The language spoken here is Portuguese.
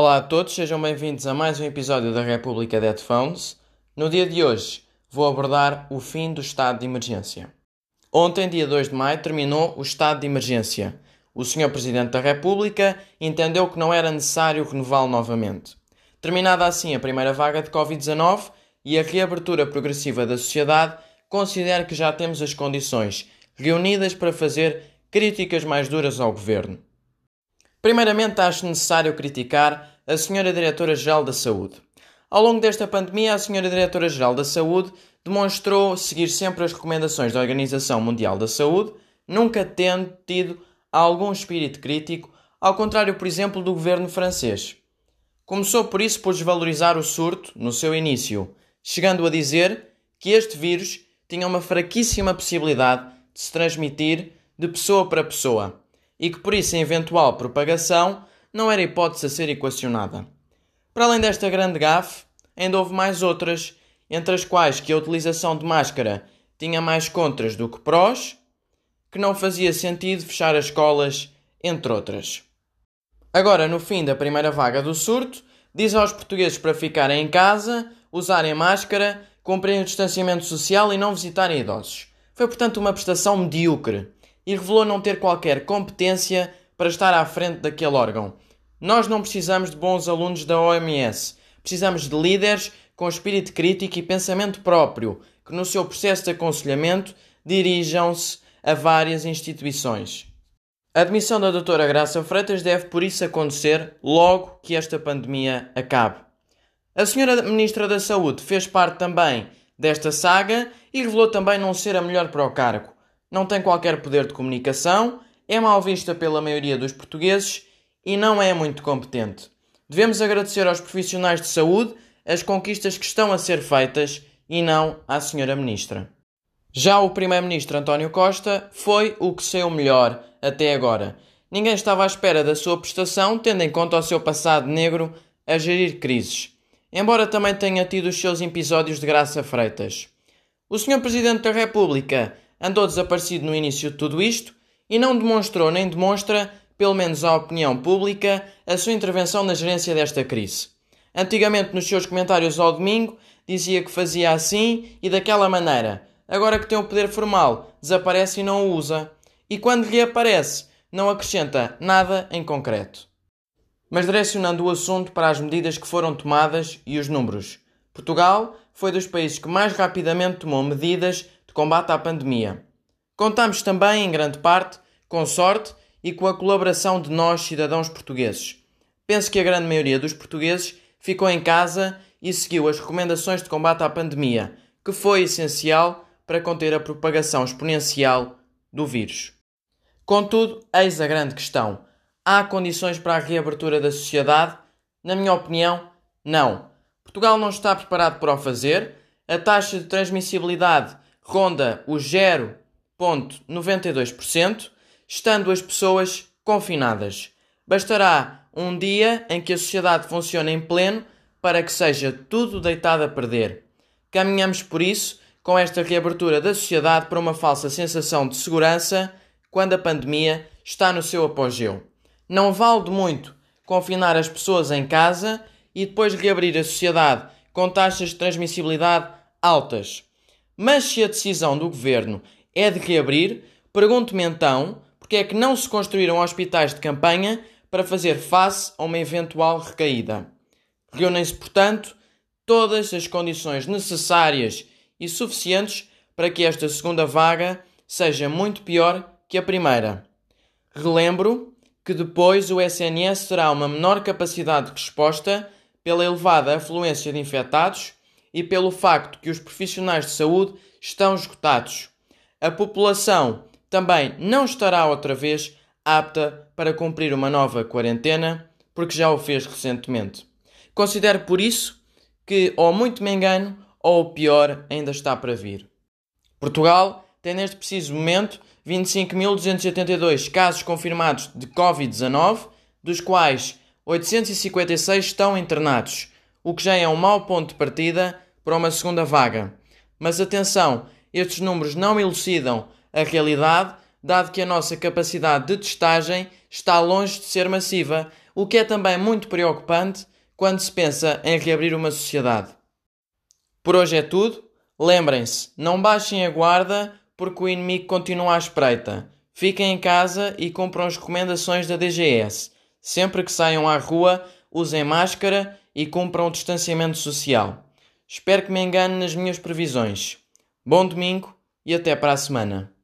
Olá a todos, sejam bem-vindos a mais um episódio da República de Headphones. No dia de hoje vou abordar o fim do estado de emergência. Ontem, dia 2 de maio, terminou o estado de emergência. O Sr. Presidente da República entendeu que não era necessário renová-lo novamente. Terminada assim a primeira vaga de Covid-19 e a reabertura progressiva da sociedade, considero que já temos as condições reunidas para fazer críticas mais duras ao governo. Primeiramente, acho necessário criticar a Sra. Diretora-Geral da Saúde. Ao longo desta pandemia, a Sra. Diretora-Geral da Saúde demonstrou seguir sempre as recomendações da Organização Mundial da Saúde, nunca tendo tido algum espírito crítico, ao contrário, por exemplo, do governo francês. Começou por isso por desvalorizar o surto no seu início, chegando a dizer que este vírus tinha uma fraquíssima possibilidade de se transmitir de pessoa para pessoa e que por isso a eventual propagação não era hipótese a ser equacionada. Para além desta grande gafe, ainda houve mais outras, entre as quais que a utilização de máscara tinha mais contras do que prós, que não fazia sentido fechar as escolas, entre outras. Agora, no fim da primeira vaga do surto, diz aos portugueses para ficarem em casa, usarem máscara, cumprirem o distanciamento social e não visitarem idosos. Foi, portanto, uma prestação medíocre e revelou não ter qualquer competência para estar à frente daquele órgão. Nós não precisamos de bons alunos da OMS. Precisamos de líderes com espírito crítico e pensamento próprio, que no seu processo de aconselhamento dirijam-se a várias instituições. A admissão da doutora Graça Freitas deve por isso acontecer logo que esta pandemia acabe. A senhora Ministra da Saúde fez parte também desta saga e revelou também não ser a melhor para o cargo não tem qualquer poder de comunicação, é mal vista pela maioria dos portugueses e não é muito competente. Devemos agradecer aos profissionais de saúde as conquistas que estão a ser feitas e não à senhora ministra. Já o primeiro-ministro António Costa foi o que saiu melhor até agora. Ninguém estava à espera da sua prestação, tendo em conta o seu passado negro a gerir crises. Embora também tenha tido os seus episódios de graça freitas. O senhor Presidente da República andou desaparecido no início de tudo isto e não demonstrou nem demonstra, pelo menos à opinião pública, a sua intervenção na gerência desta crise. Antigamente, nos seus comentários ao domingo, dizia que fazia assim e daquela maneira. Agora que tem o poder formal, desaparece e não o usa. E quando reaparece, não acrescenta nada em concreto. Mas direcionando o assunto para as medidas que foram tomadas e os números. Portugal foi dos países que mais rapidamente tomou medidas combate à pandemia. Contamos também, em grande parte, com sorte e com a colaboração de nós, cidadãos portugueses. Penso que a grande maioria dos portugueses ficou em casa e seguiu as recomendações de combate à pandemia, que foi essencial para conter a propagação exponencial do vírus. Contudo, eis a grande questão: há condições para a reabertura da sociedade? Na minha opinião, não. Portugal não está preparado para o fazer, a taxa de transmissibilidade ronda o 0,92%, estando as pessoas confinadas. Bastará um dia em que a sociedade funcione em pleno para que seja tudo deitado a perder. Caminhamos por isso, com esta reabertura da sociedade, para uma falsa sensação de segurança quando a pandemia está no seu apogeu. Não vale de muito confinar as pessoas em casa e depois reabrir a sociedade com taxas de transmissibilidade altas. Mas se a decisão do governo é de reabrir, pergunto-me então porque é que não se construíram hospitais de campanha para fazer face a uma eventual recaída. Reúnem-se, portanto, todas as condições necessárias e suficientes para que esta segunda vaga seja muito pior que a primeira. Relembro que depois o SNS terá uma menor capacidade de resposta pela elevada afluência de infectados e pelo facto que os profissionais de saúde estão esgotados. A população também não estará outra vez apta para cumprir uma nova quarentena, porque já o fez recentemente. Considero por isso que ou muito me engano ou o pior ainda está para vir. Portugal tem neste preciso momento 25.282 casos confirmados de Covid-19, dos quais 856 estão internados, o que já é um mau ponto de partida para uma segunda vaga. Mas atenção, estes números não elucidam a realidade, dado que a nossa capacidade de testagem está longe de ser massiva, o que é também muito preocupante quando se pensa em reabrir uma sociedade. Por hoje é tudo. Lembrem-se, não baixem a guarda porque o inimigo continua à espreita. Fiquem em casa e cumpram as recomendações da DGS. Sempre que saiam à rua, usem máscara e cumpram o distanciamento social. Espero que me engane nas minhas previsões. Bom domingo e até para a semana.